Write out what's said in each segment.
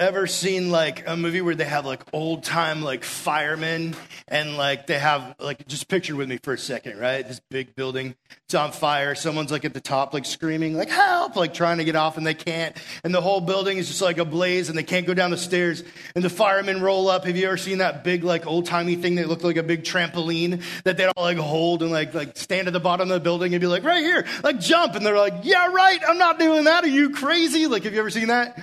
ever seen like a movie where they have like old time like firemen and like they have like just picture with me for a second, right? This big building, it's on fire. Someone's like at the top, like screaming, like help, like trying to get off and they can't. And the whole building is just like ablaze and they can't go down the stairs. And the firemen roll up. Have you ever seen that big like old timey thing that looked like a big trampoline that they'd all like hold and like like stand at the bottom of the building and be like, right here, like jump. And they're like, yeah, right. I'm not doing that. Are you crazy? Like, have you ever seen that?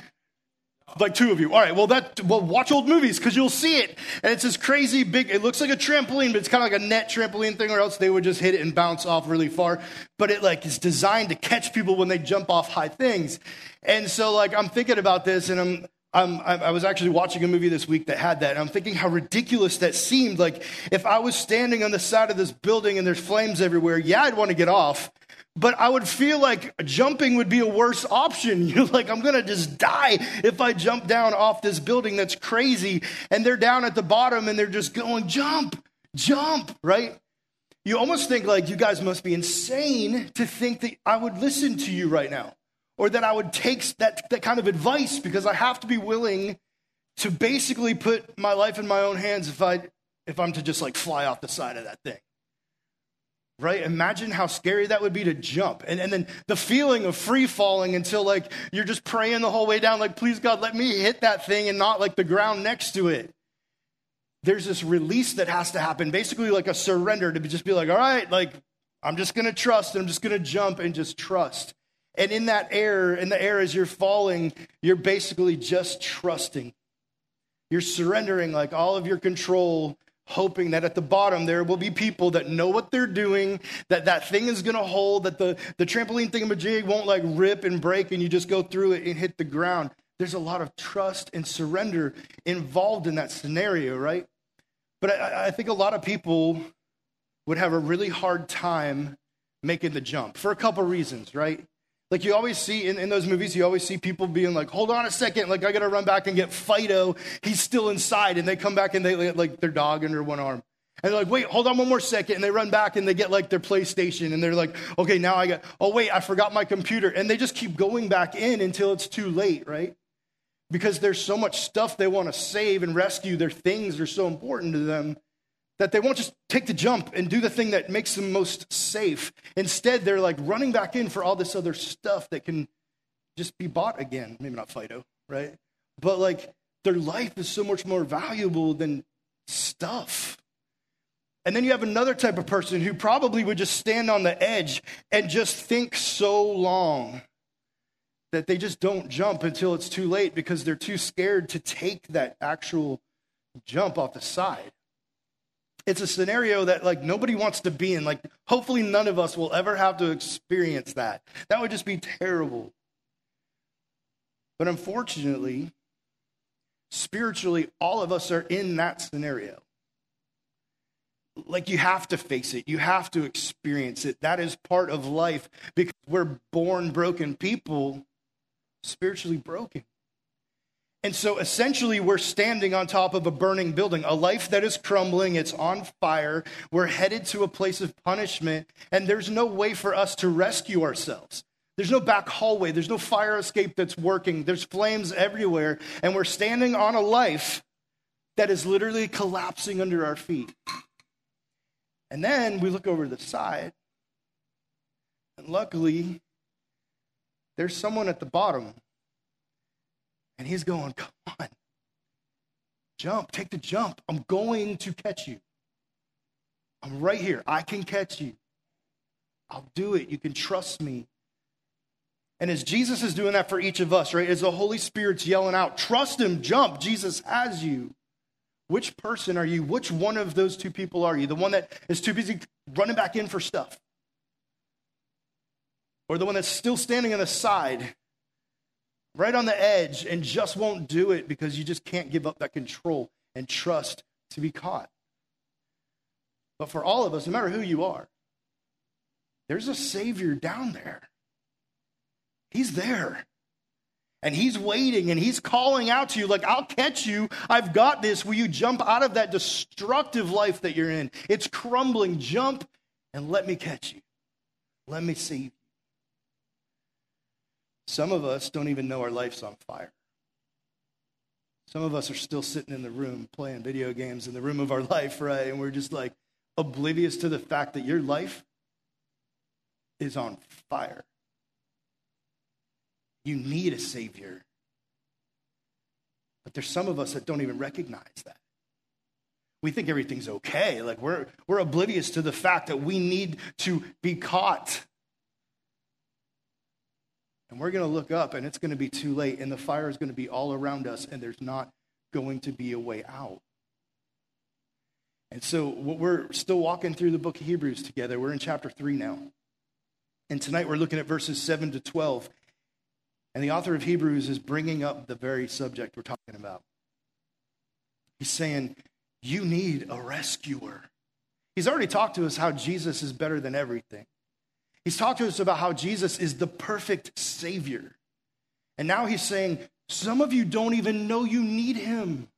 Like two of you. All right. Well, that well, watch old movies because you'll see it. And it's this crazy big. It looks like a trampoline, but it's kind of like a net trampoline thing, or else they would just hit it and bounce off really far. But it like is designed to catch people when they jump off high things. And so like I'm thinking about this, and I'm I'm, I was actually watching a movie this week that had that, and I'm thinking how ridiculous that seemed. Like, if I was standing on the side of this building and there's flames everywhere, yeah, I'd want to get off but I would feel like jumping would be a worse option. You're like, I'm gonna just die if I jump down off this building that's crazy. And they're down at the bottom and they're just going, jump, jump, right? You almost think like you guys must be insane to think that I would listen to you right now or that I would take that, that kind of advice because I have to be willing to basically put my life in my own hands if I if I'm to just like fly off the side of that thing right? Imagine how scary that would be to jump. And, and then the feeling of free falling until like you're just praying the whole way down, like, please God, let me hit that thing and not like the ground next to it. There's this release that has to happen, basically like a surrender to just be like, all right, like, I'm just gonna trust and I'm just gonna jump and just trust. And in that air, in the air as you're falling, you're basically just trusting. You're surrendering like all of your control hoping that at the bottom there will be people that know what they're doing, that that thing is going to hold, that the, the trampoline thingamajig won't like rip and break and you just go through it and hit the ground. There's a lot of trust and surrender involved in that scenario, right? But I, I think a lot of people would have a really hard time making the jump for a couple reasons, right? Like you always see in, in those movies, you always see people being like, hold on a second, like I gotta run back and get Fido. He's still inside. And they come back and they get like their dog under one arm. And they're like, wait, hold on one more second. And they run back and they get like their PlayStation. And they're like, okay, now I got, oh, wait, I forgot my computer. And they just keep going back in until it's too late, right? Because there's so much stuff they wanna save and rescue. Their things are so important to them that they won't just take the jump and do the thing that makes them most safe. Instead, they're like running back in for all this other stuff that can just be bought again. Maybe not Fido, right? But like their life is so much more valuable than stuff. And then you have another type of person who probably would just stand on the edge and just think so long that they just don't jump until it's too late because they're too scared to take that actual jump off the side it's a scenario that like nobody wants to be in. Like, hopefully, none of us will ever have to experience that. That would just be terrible. But unfortunately, spiritually, all of us are in that scenario. Like, you have to face it, you have to experience it. That is part of life because we're born broken people, spiritually broken. And so essentially, we're standing on top of a burning building, a life that is crumbling, it's on fire. We're headed to a place of punishment, and there's no way for us to rescue ourselves. There's no back hallway, there's no fire escape that's working, there's flames everywhere, and we're standing on a life that is literally collapsing under our feet. And then we look over the side, and luckily, there's someone at the bottom and he's going, Come on, jump, take the jump. I'm going to catch you. I'm right here. I can catch you. I'll do it. You can trust me. And as Jesus is doing that for each of us, right, as the Holy Spirit's yelling out, trust him, jump, Jesus has you. Which person are you? Which one of those two people are you? The one that is too busy running back in for stuff? Or the one that's still standing on the side right on the edge and just won't do it because you just can't give up that control and trust to be caught. But for all of us, no matter who you are, there's a Savior down there. He's there. And he's waiting and he's calling out to you, like, I'll catch you. I've got this. Will you jump out of that destructive life that you're in? It's crumbling. Jump and let me catch you. Let me save you. Some of us don't even know our life's on fire. Some of us are still sitting in the room playing video games in the room of our life, right? And we're just like oblivious to the fact that your life is on fire. You need a Savior. But there's some of us that don't even recognize that. We think everything's okay. Like we're, we're oblivious to the fact that we need to be caught. And we're going to look up and it's going to be too late, and the fire is going to be all around us, and there's not going to be a way out. And so we're still walking through the book of Hebrews together. We're in chapter 3 now. And tonight we're looking at verses 7 to 12. And the author of Hebrews is bringing up the very subject we're talking about. He's saying, You need a rescuer. He's already talked to us how Jesus is better than everything. He's talked to us about how Jesus is the perfect Savior. And now he's saying, Some of you don't even know you need him.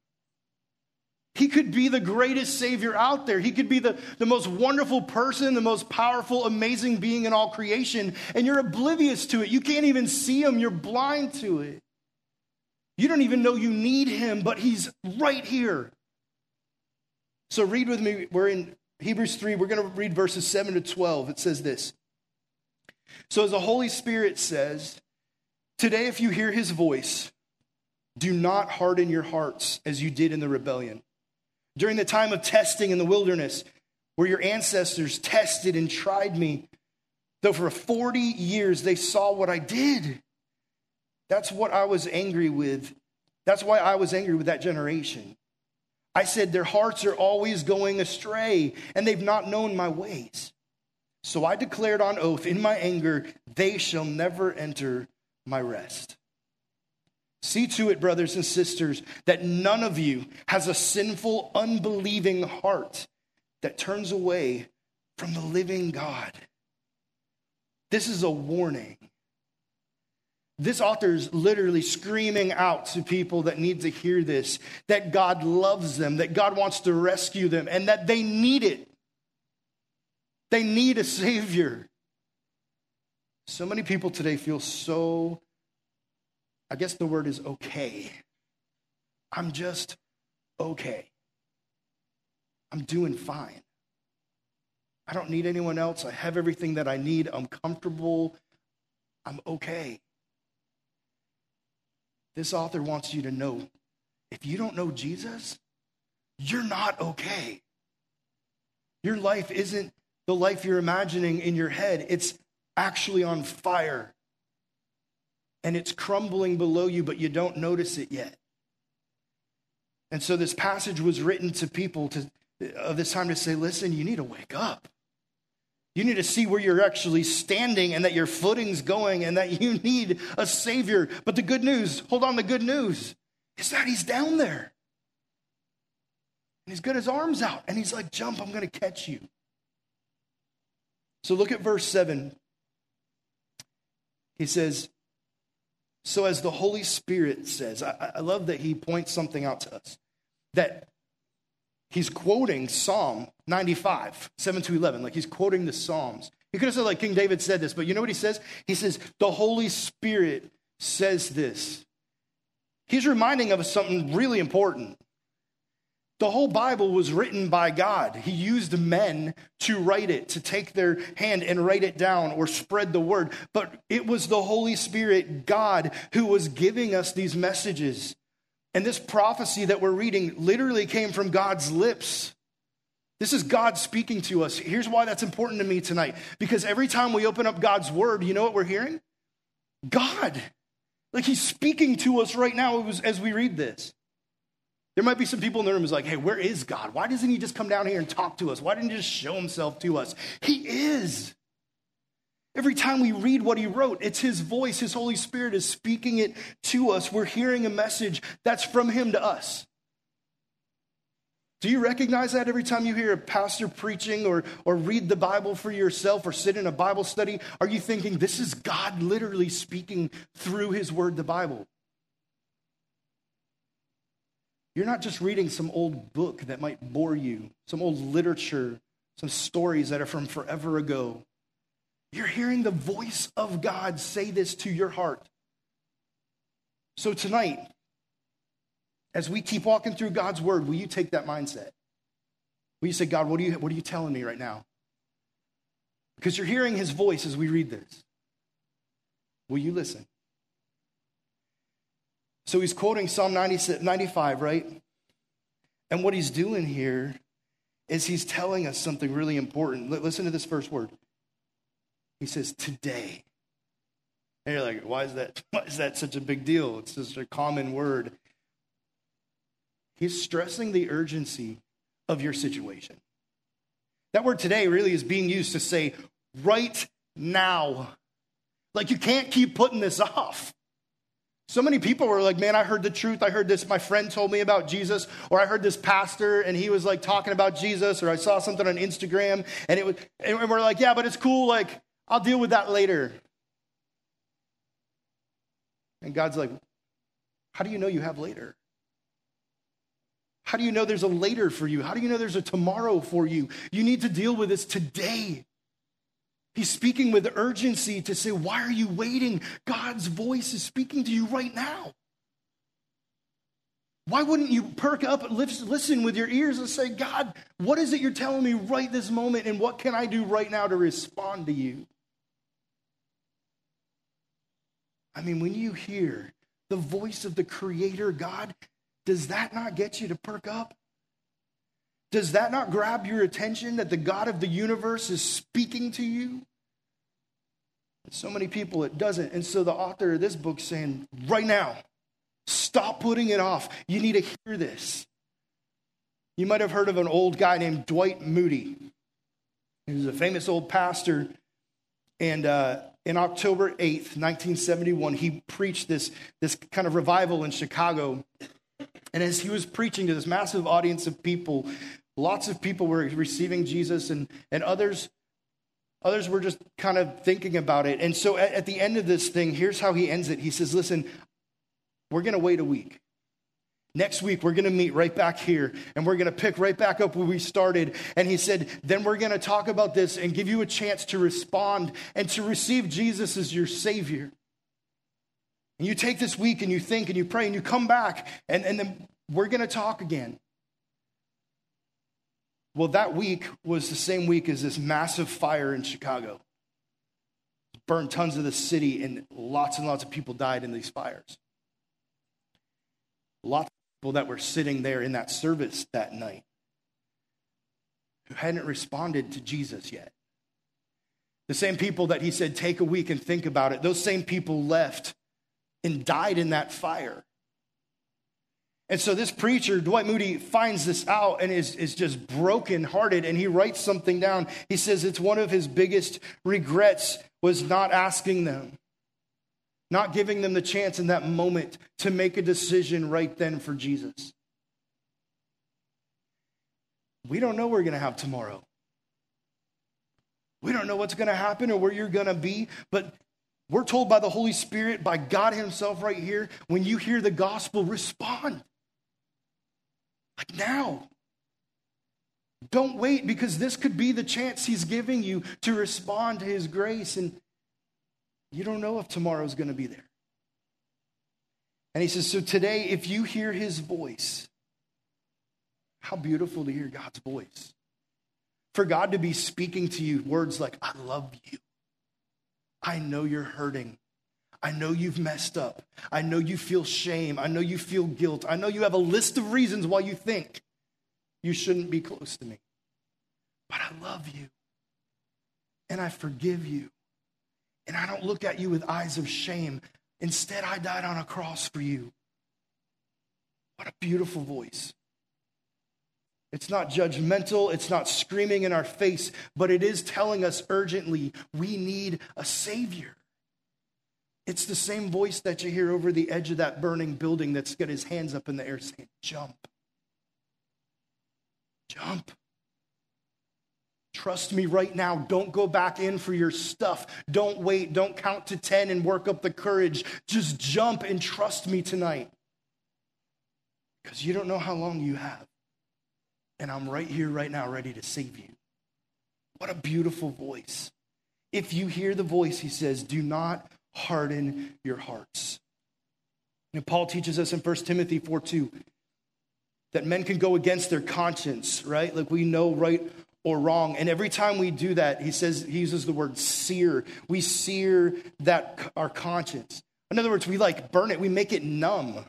He could be the greatest Savior out there. He could be the, the most wonderful person, the most powerful, amazing being in all creation, and you're oblivious to it. You can't even see Him, you're blind to it. You don't even know you need Him, but He's right here. So read with me. We're in Hebrews 3. We're going to read verses 7 to 12. It says this. So, as the Holy Spirit says, today, if you hear His voice, do not harden your hearts as you did in the rebellion during the time of testing in the wilderness, where your ancestors tested and tried me, though for 40 years they saw what I did. That's what I was angry with. That's why I was angry with that generation. I said, Their hearts are always going astray, and they've not known my ways. So I declared on oath in my anger, They shall never enter my rest. See to it, brothers and sisters, that none of you has a sinful, unbelieving heart that turns away from the living God. This is a warning. This author is literally screaming out to people that need to hear this that God loves them, that God wants to rescue them, and that they need it. They need a Savior. So many people today feel so I guess the word is okay. I'm just okay. I'm doing fine. I don't need anyone else. I have everything that I need. I'm comfortable. I'm okay. This author wants you to know if you don't know Jesus, you're not okay. Your life isn't the life you're imagining in your head, it's actually on fire and it's crumbling below you, but you don't notice it yet. And so this passage was written to people to, of this time to say, listen, you need to wake up. You need to see where you're actually standing and that your footing's going and that you need a Savior. But the good news, hold on, the good news is that He's down there. And He's got His arms out and He's like, jump, I'm going to catch you. So look at verse 7. He says, so, as the Holy Spirit says, I, I love that he points something out to us that he's quoting Psalm 95, 7 to 11. Like he's quoting the Psalms. He could have said, like King David said this, but you know what he says? He says, The Holy Spirit says this. He's reminding of us something really important. The whole Bible was written by God. He used men to write it, to take their hand and write it down or spread the word. But it was the Holy Spirit, God, who was giving us these messages. And this prophecy that we're reading literally came from God's lips. This is God speaking to us. Here's why that's important to me tonight. Because every time we open up God's word, you know what we're hearing? God. Like he's speaking to us right now as we read this. There might be some people in the room who's like, hey, where is God? Why doesn't he just come down here and talk to us? Why didn't he just show himself to us? He is. Every time we read what he wrote, it's his voice, his Holy Spirit is speaking it to us. We're hearing a message that's from him to us. Do you recognize that every time you hear a pastor preaching or, or read the Bible for yourself or sit in a Bible study? Are you thinking this is God literally speaking through his word, the Bible? You're not just reading some old book that might bore you, some old literature, some stories that are from forever ago. You're hearing the voice of God say this to your heart. So tonight, as we keep walking through God's word, will you take that mindset? Will you say, God, what are you, what are you telling me right now? Because you're hearing his voice as we read this. Will you listen? So he's quoting Psalm 95, right? And what he's doing here is he's telling us something really important. Listen to this first word. He says, today. And you're like, why is that, why is that such a big deal? It's just a common word. He's stressing the urgency of your situation. That word today really is being used to say right now. Like you can't keep putting this off. So many people were like, man, I heard the truth. I heard this. My friend told me about Jesus, or I heard this pastor and he was like talking about Jesus, or I saw something on Instagram and it was, and we're like, yeah, but it's cool. Like, I'll deal with that later. And God's like, how do you know you have later? How do you know there's a later for you? How do you know there's a tomorrow for you? You need to deal with this today. He's speaking with urgency to say, Why are you waiting? God's voice is speaking to you right now. Why wouldn't you perk up and listen with your ears and say, God, what is it you're telling me right this moment, and what can I do right now to respond to you? I mean, when you hear the voice of the Creator God, does that not get you to perk up? Does that not grab your attention that the God of the universe is speaking to you? So many people it doesn't. And so the author of this book saying, right now, stop putting it off. You need to hear this. You might have heard of an old guy named Dwight Moody. He was a famous old pastor. And uh, in October 8th, 1971, he preached this, this kind of revival in Chicago. And as he was preaching to this massive audience of people, lots of people were receiving Jesus, and, and others Others were just kind of thinking about it. And so at, at the end of this thing, here's how he ends it. He says, Listen, we're going to wait a week. Next week, we're going to meet right back here and we're going to pick right back up where we started. And he said, Then we're going to talk about this and give you a chance to respond and to receive Jesus as your Savior. And you take this week and you think and you pray and you come back and, and then we're going to talk again. Well, that week was the same week as this massive fire in Chicago. Burned tons of the city, and lots and lots of people died in these fires. Lots of people that were sitting there in that service that night who hadn't responded to Jesus yet. The same people that he said, take a week and think about it, those same people left and died in that fire. And so this preacher, Dwight Moody, finds this out and is, is just brokenhearted and he writes something down. He says it's one of his biggest regrets was not asking them, not giving them the chance in that moment to make a decision right then for Jesus. We don't know what we're going to have tomorrow. We don't know what's going to happen or where you're going to be, but we're told by the Holy Spirit, by God Himself right here, when you hear the gospel, respond. Like now. Don't wait because this could be the chance he's giving you to respond to his grace. And you don't know if tomorrow's going to be there. And he says, So today, if you hear his voice, how beautiful to hear God's voice. For God to be speaking to you words like, I love you. I know you're hurting. I know you've messed up. I know you feel shame. I know you feel guilt. I know you have a list of reasons why you think you shouldn't be close to me. But I love you. And I forgive you. And I don't look at you with eyes of shame. Instead, I died on a cross for you. What a beautiful voice. It's not judgmental, it's not screaming in our face, but it is telling us urgently we need a Savior. It's the same voice that you hear over the edge of that burning building that's got his hands up in the air saying, Jump. Jump. Trust me right now. Don't go back in for your stuff. Don't wait. Don't count to 10 and work up the courage. Just jump and trust me tonight. Because you don't know how long you have. And I'm right here, right now, ready to save you. What a beautiful voice. If you hear the voice, he says, do not harden your hearts. And Paul teaches us in 1 Timothy 4 2 that men can go against their conscience, right? Like we know right or wrong. And every time we do that, he says he uses the word sear. We sear that our conscience. In other words, we like burn it, we make it numb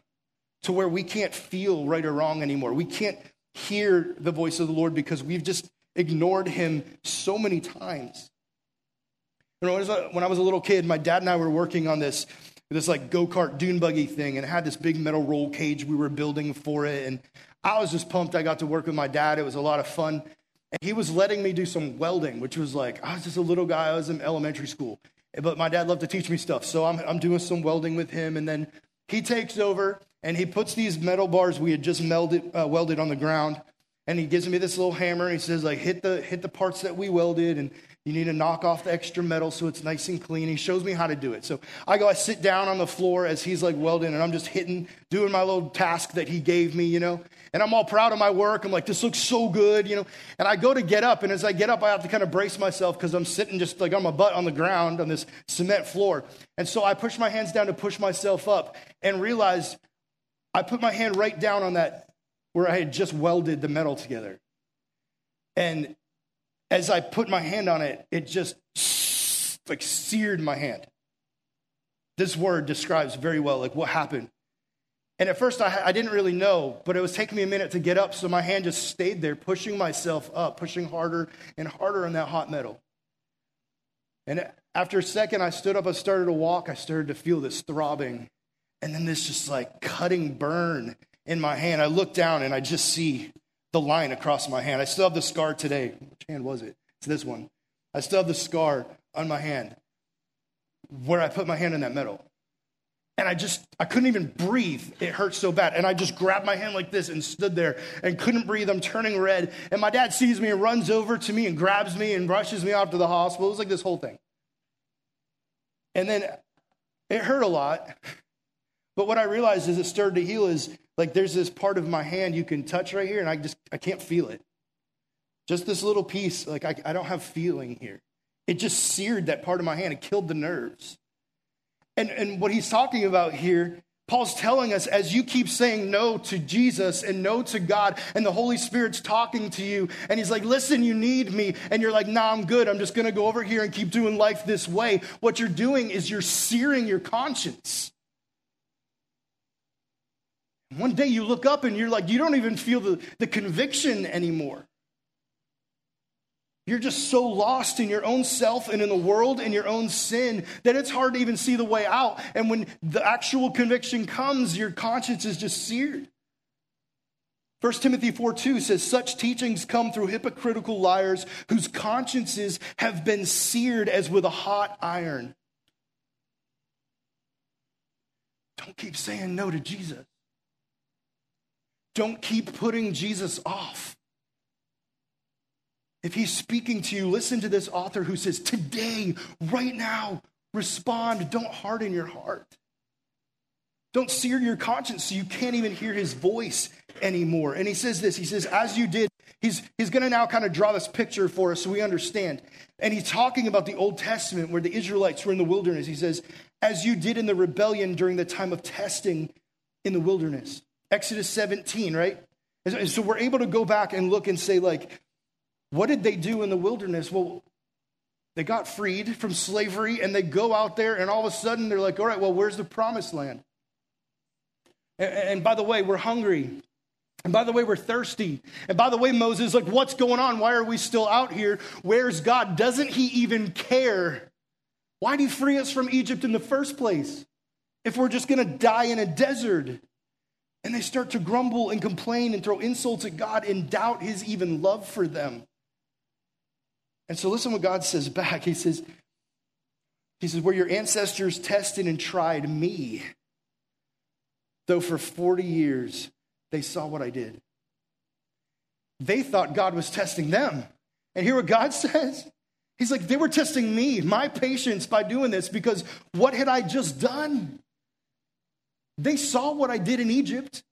to where we can't feel right or wrong anymore. We can't hear the voice of the Lord because we've just ignored him so many times. You know, when I was a little kid, my dad and I were working on this, this like go-kart dune buggy thing and it had this big metal roll cage we were building for it. And I was just pumped I got to work with my dad. It was a lot of fun. And he was letting me do some welding, which was like, I was just a little guy. I was in elementary school. But my dad loved to teach me stuff. So I'm, I'm doing some welding with him. And then he takes over and he puts these metal bars we had just melded, uh, welded on the ground. And he gives me this little hammer. And he says, like, hit the, hit the parts that we welded. And you need to knock off the extra metal so it's nice and clean. He shows me how to do it. So I go, I sit down on the floor as he's like welding, and I'm just hitting, doing my little task that he gave me, you know. And I'm all proud of my work. I'm like, this looks so good, you know. And I go to get up, and as I get up, I have to kind of brace myself because I'm sitting just like on my butt on the ground on this cement floor. And so I push my hands down to push myself up and realize I put my hand right down on that where I had just welded the metal together. And as I put my hand on it, it just like seared my hand. This word describes very well like what happened. And at first I, I didn't really know, but it was taking me a minute to get up, so my hand just stayed there, pushing myself up, pushing harder and harder on that hot metal. And after a second, I stood up, I started to walk, I started to feel this throbbing, and then this just like cutting burn in my hand. I look down and I just see the line across my hand. I still have the scar today. Which hand was it? It's this one. I still have the scar on my hand where I put my hand in that metal. And I just, I couldn't even breathe. It hurt so bad. And I just grabbed my hand like this and stood there and couldn't breathe. I'm turning red. And my dad sees me and runs over to me and grabs me and rushes me off to the hospital. It was like this whole thing. And then it hurt a lot. But what I realized as it started to heal is like there's this part of my hand you can touch right here, and I just I can't feel it. Just this little piece, like I, I don't have feeling here. It just seared that part of my hand. It killed the nerves. And, and what he's talking about here, Paul's telling us as you keep saying no to Jesus and no to God, and the Holy Spirit's talking to you, and he's like, listen, you need me. And you're like, nah, I'm good. I'm just going to go over here and keep doing life this way. What you're doing is you're searing your conscience. One day you look up and you're like, you don't even feel the, the conviction anymore. You're just so lost in your own self and in the world and your own sin that it's hard to even see the way out. And when the actual conviction comes, your conscience is just seared. 1 Timothy 4 2 says, Such teachings come through hypocritical liars whose consciences have been seared as with a hot iron. Don't keep saying no to Jesus. Don't keep putting Jesus off. If he's speaking to you, listen to this author who says, Today, right now, respond. Don't harden your heart. Don't sear your conscience so you can't even hear his voice anymore. And he says this He says, As you did, he's, he's going to now kind of draw this picture for us so we understand. And he's talking about the Old Testament where the Israelites were in the wilderness. He says, As you did in the rebellion during the time of testing in the wilderness. Exodus 17, right? And so we're able to go back and look and say, like, what did they do in the wilderness? Well, they got freed from slavery and they go out there, and all of a sudden they're like, all right, well, where's the promised land? And, and by the way, we're hungry. And by the way, we're thirsty. And by the way, Moses, like, what's going on? Why are we still out here? Where's God? Doesn't he even care? Why did he free us from Egypt in the first place? If we're just going to die in a desert. And they start to grumble and complain and throw insults at God and doubt his even love for them. And so listen what God says back. He says, He says, where your ancestors tested and tried me, though for 40 years they saw what I did. They thought God was testing them. And hear what God says? He's like, they were testing me, my patience by doing this, because what had I just done? They saw what I did in Egypt.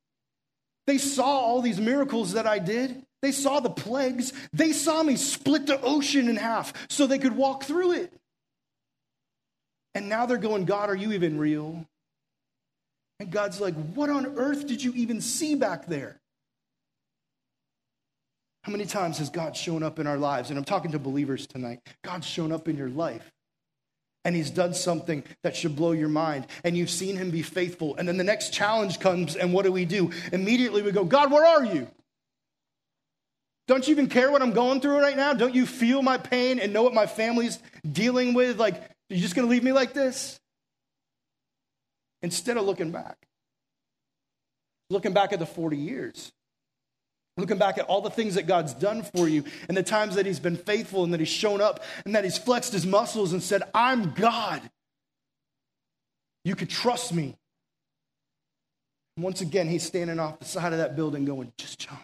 They saw all these miracles that I did. They saw the plagues. They saw me split the ocean in half so they could walk through it. And now they're going, God, are you even real? And God's like, What on earth did you even see back there? How many times has God shown up in our lives? And I'm talking to believers tonight. God's shown up in your life. And he's done something that should blow your mind. And you've seen him be faithful. And then the next challenge comes, and what do we do? Immediately we go, God, where are you? Don't you even care what I'm going through right now? Don't you feel my pain and know what my family's dealing with? Like, are you're just going to leave me like this? Instead of looking back, looking back at the 40 years, looking back at all the things that God's done for you and the times that He's been faithful and that He's shown up and that He's flexed His muscles and said, I'm God. You could trust me. once again, He's standing off the side of that building going, just jump.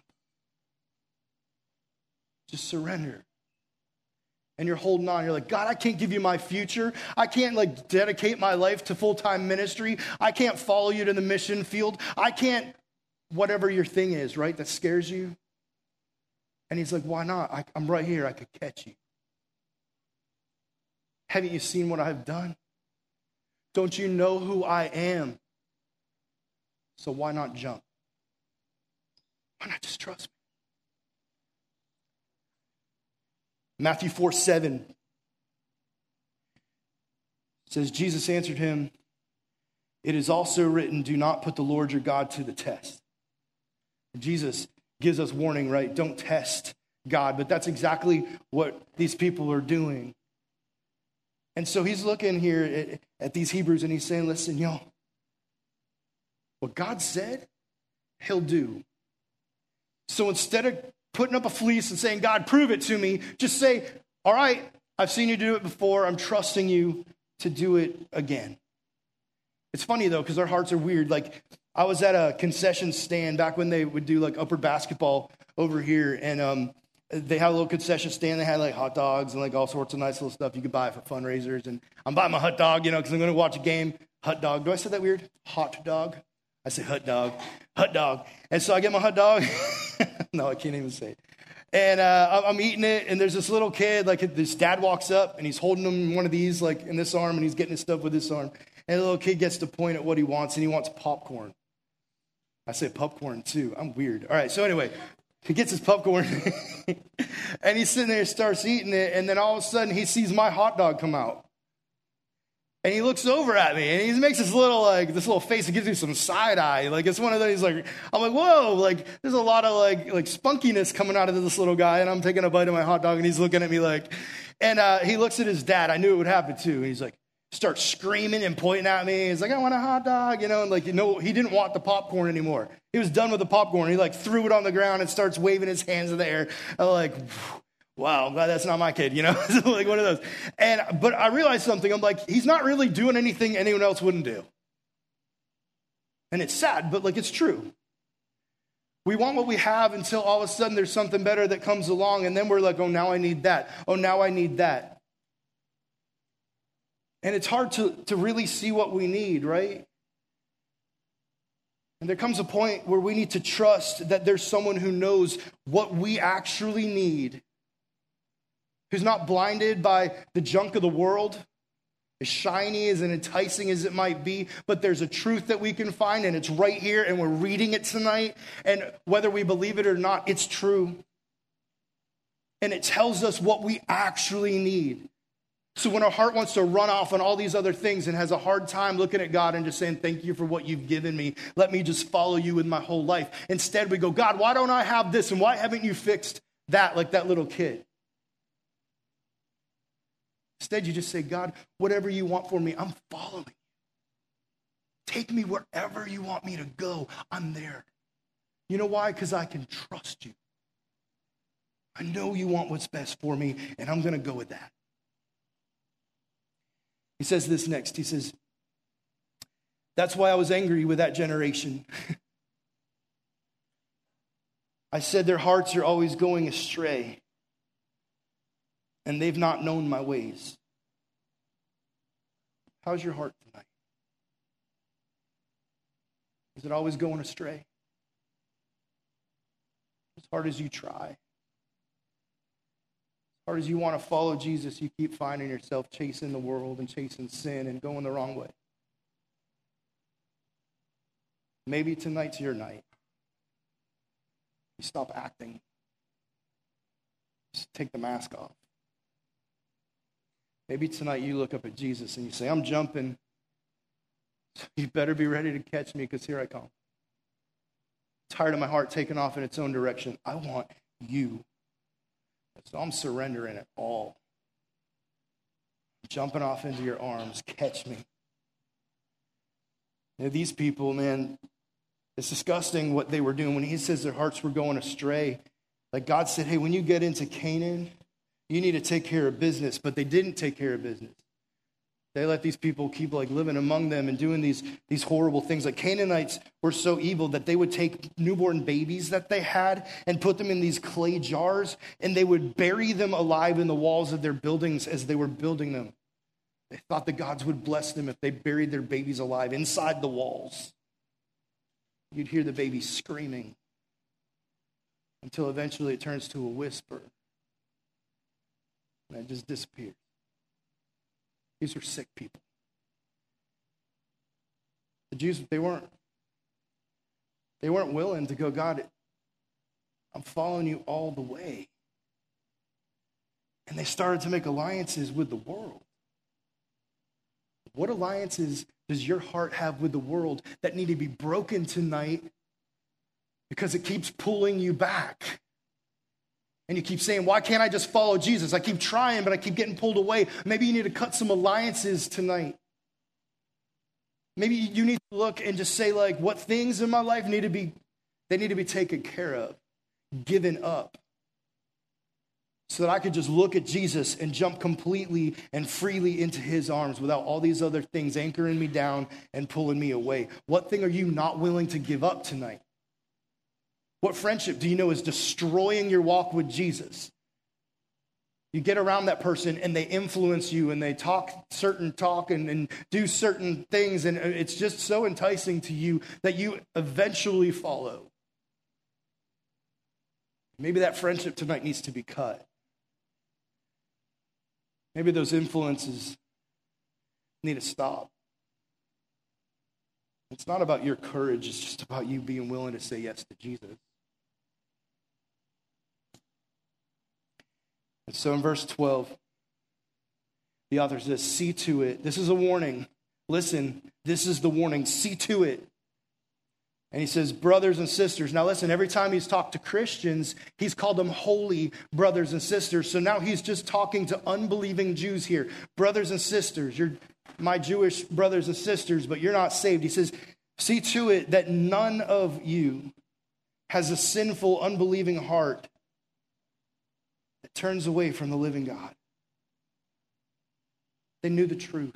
Just surrender. And you're holding on. You're like, God, I can't give you my future. I can't like dedicate my life to full time ministry. I can't follow you to the mission field. I can't, whatever your thing is, right, that scares you. And he's like, why not? I, I'm right here. I could catch you. Haven't you seen what I've done? Don't you know who I am? So why not jump? Why not just trust me? Matthew 4 7 says, Jesus answered him, It is also written, Do not put the Lord your God to the test. Jesus gives us warning, right? Don't test God. But that's exactly what these people are doing. And so he's looking here at, at these Hebrews and he's saying, Listen, y'all, what God said, he'll do. So instead of putting up a fleece and saying, God, prove it to me. Just say, All right, I've seen you do it before. I'm trusting you to do it again. It's funny though, because our hearts are weird. Like, I was at a concession stand back when they would do like Upward basketball over here, and um, they had a little concession stand. They had like hot dogs and like all sorts of nice little stuff you could buy for fundraisers. And I'm buying my hot dog, you know, because I'm going to watch a game. Hot dog. Do I say that weird? Hot dog. I say hot dog, hot dog. And so I get my hot dog. no, I can't even say it. And uh, I'm eating it, and there's this little kid, like this dad walks up, and he's holding him one of these, like in this arm, and he's getting his stuff with this arm. And the little kid gets to point at what he wants, and he wants popcorn. I say popcorn too. I'm weird. All right, so anyway, he gets his popcorn, and he's sitting there, starts eating it, and then all of a sudden he sees my hot dog come out. And he looks over at me and he makes this little like this little face that gives me some side eye. Like it's one of those like I'm like, whoa, like there's a lot of like like spunkiness coming out of this little guy, and I'm taking a bite of my hot dog and he's looking at me like and uh, he looks at his dad. I knew it would happen too. And he's like, starts screaming and pointing at me. He's like, I want a hot dog, you know, and like, you know, he didn't want the popcorn anymore. He was done with the popcorn. He like threw it on the ground and starts waving his hands in the air. I'm like, wow, I'm glad that's not my kid, you know? like one of those. And but I realized something. I'm like, he's not really doing anything anyone else wouldn't do. And it's sad, but like it's true. We want what we have until all of a sudden there's something better that comes along, and then we're like, oh, now I need that. Oh, now I need that. And it's hard to, to really see what we need, right? And there comes a point where we need to trust that there's someone who knows what we actually need who's not blinded by the junk of the world, as shiny as and enticing as it might be, but there's a truth that we can find, and it's right here, and we're reading it tonight. And whether we believe it or not, it's true. And it tells us what we actually need. So when our heart wants to run off on all these other things and has a hard time looking at God and just saying, Thank you for what you've given me, let me just follow you with my whole life. Instead, we go, God, why don't I have this? And why haven't you fixed that like that little kid? Instead, you just say, God, whatever you want for me, I'm following. Take me wherever you want me to go. I'm there. You know why? Because I can trust you. I know you want what's best for me, and I'm going to go with that. He says this next. He says, That's why I was angry with that generation. I said their hearts are always going astray and they've not known my ways. How's your heart tonight? Is it always going astray? As hard as you try, hard as you want to follow Jesus, you keep finding yourself chasing the world and chasing sin and going the wrong way. Maybe tonight's your night. You stop acting Just take the mask off. Maybe tonight you look up at Jesus and you say, I'm jumping. You better be ready to catch me because here I come. Tired of my heart taking off in its own direction. I want you. So I'm surrendering it all. Jumping off into your arms. Catch me. These people, man, it's disgusting what they were doing. When he says their hearts were going astray, like God said, hey, when you get into Canaan, you need to take care of business. But they didn't take care of business. They let these people keep like living among them and doing these, these horrible things. Like Canaanites were so evil that they would take newborn babies that they had and put them in these clay jars and they would bury them alive in the walls of their buildings as they were building them. They thought the gods would bless them if they buried their babies alive inside the walls. You'd hear the baby screaming until eventually it turns to a whisper and it just disappears. These are sick people. The Jews, they weren't, they weren't willing to go, God, I'm following you all the way. And they started to make alliances with the world. What alliances does your heart have with the world that need to be broken tonight because it keeps pulling you back? And you keep saying, Why can't I just follow Jesus? I keep trying, but I keep getting pulled away. Maybe you need to cut some alliances tonight. Maybe you need to look and just say, like, what things in my life need to be, they need to be taken care of, given up. So that I could just look at Jesus and jump completely and freely into his arms without all these other things anchoring me down and pulling me away. What thing are you not willing to give up tonight? What friendship do you know is destroying your walk with Jesus? You get around that person and they influence you and they talk certain talk and, and do certain things, and it's just so enticing to you that you eventually follow. Maybe that friendship tonight needs to be cut. Maybe those influences need to stop. It's not about your courage, it's just about you being willing to say yes to Jesus. And so in verse 12, the author says, See to it. This is a warning. Listen, this is the warning. See to it. And he says, brothers and sisters. Now, listen, every time he's talked to Christians, he's called them holy brothers and sisters. So now he's just talking to unbelieving Jews here. Brothers and sisters, you're my Jewish brothers and sisters, but you're not saved. He says, see to it that none of you has a sinful, unbelieving heart that turns away from the living God. They knew the truth.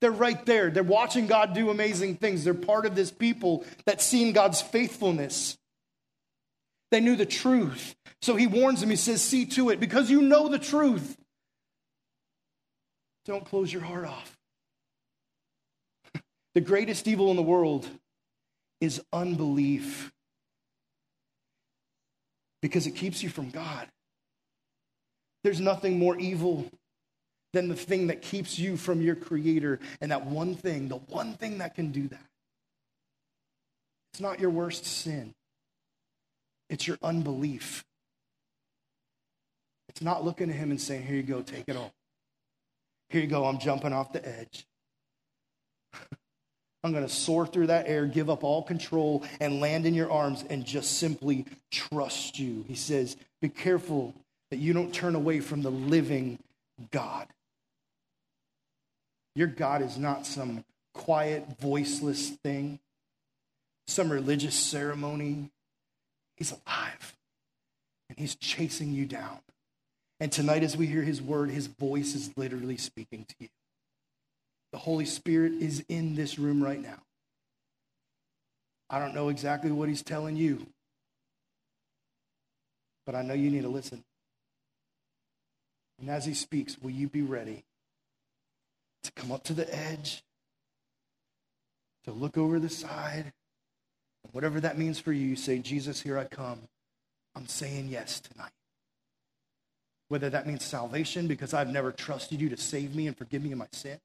They're right there. They're watching God do amazing things. They're part of this people that seen God's faithfulness. They knew the truth. So he warns them. He says, See to it because you know the truth. Don't close your heart off. the greatest evil in the world is unbelief because it keeps you from God. There's nothing more evil than the thing that keeps you from your Creator. And that one thing, the one thing that can do that, it's not your worst sin, it's your unbelief. It's not looking at Him and saying, Here you go, take it all. Here you go, I'm jumping off the edge. I'm going to soar through that air, give up all control, and land in your arms and just simply trust you. He says, Be careful that you don't turn away from the living God. Your God is not some quiet, voiceless thing, some religious ceremony. He's alive, and He's chasing you down. And tonight, as we hear His word, His voice is literally speaking to you. The Holy Spirit is in this room right now. I don't know exactly what He's telling you, but I know you need to listen. And as he speaks, will you be ready to come up to the edge, to look over the side? Whatever that means for you, you say, Jesus, here I come. I'm saying yes tonight. Whether that means salvation because I've never trusted you to save me and forgive me of my sin.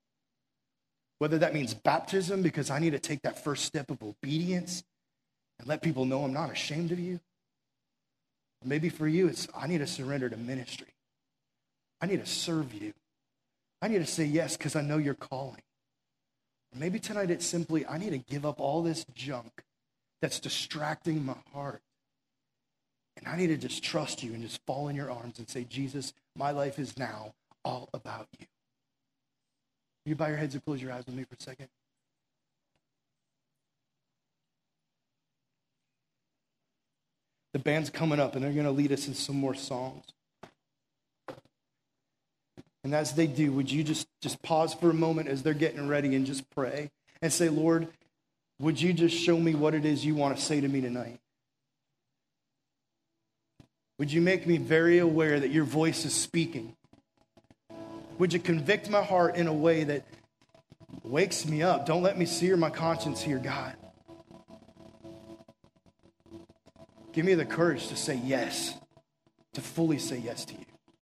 Whether that means baptism because I need to take that first step of obedience and let people know I'm not ashamed of you Maybe for you, it's I need to surrender to ministry. I need to serve you. I need to say yes because I know you're calling. Maybe tonight it's simply I need to give up all this junk that's distracting my heart. And I need to just trust you and just fall in your arms and say, Jesus, my life is now all about you. You bow your heads and close your eyes with me for a second? The band's coming up and they're going to lead us in some more songs. And as they do, would you just, just pause for a moment as they're getting ready and just pray and say, Lord, would you just show me what it is you want to say to me tonight? Would you make me very aware that your voice is speaking? Would you convict my heart in a way that wakes me up? Don't let me sear my conscience here, God. Give me the courage to say yes, to fully say yes to you.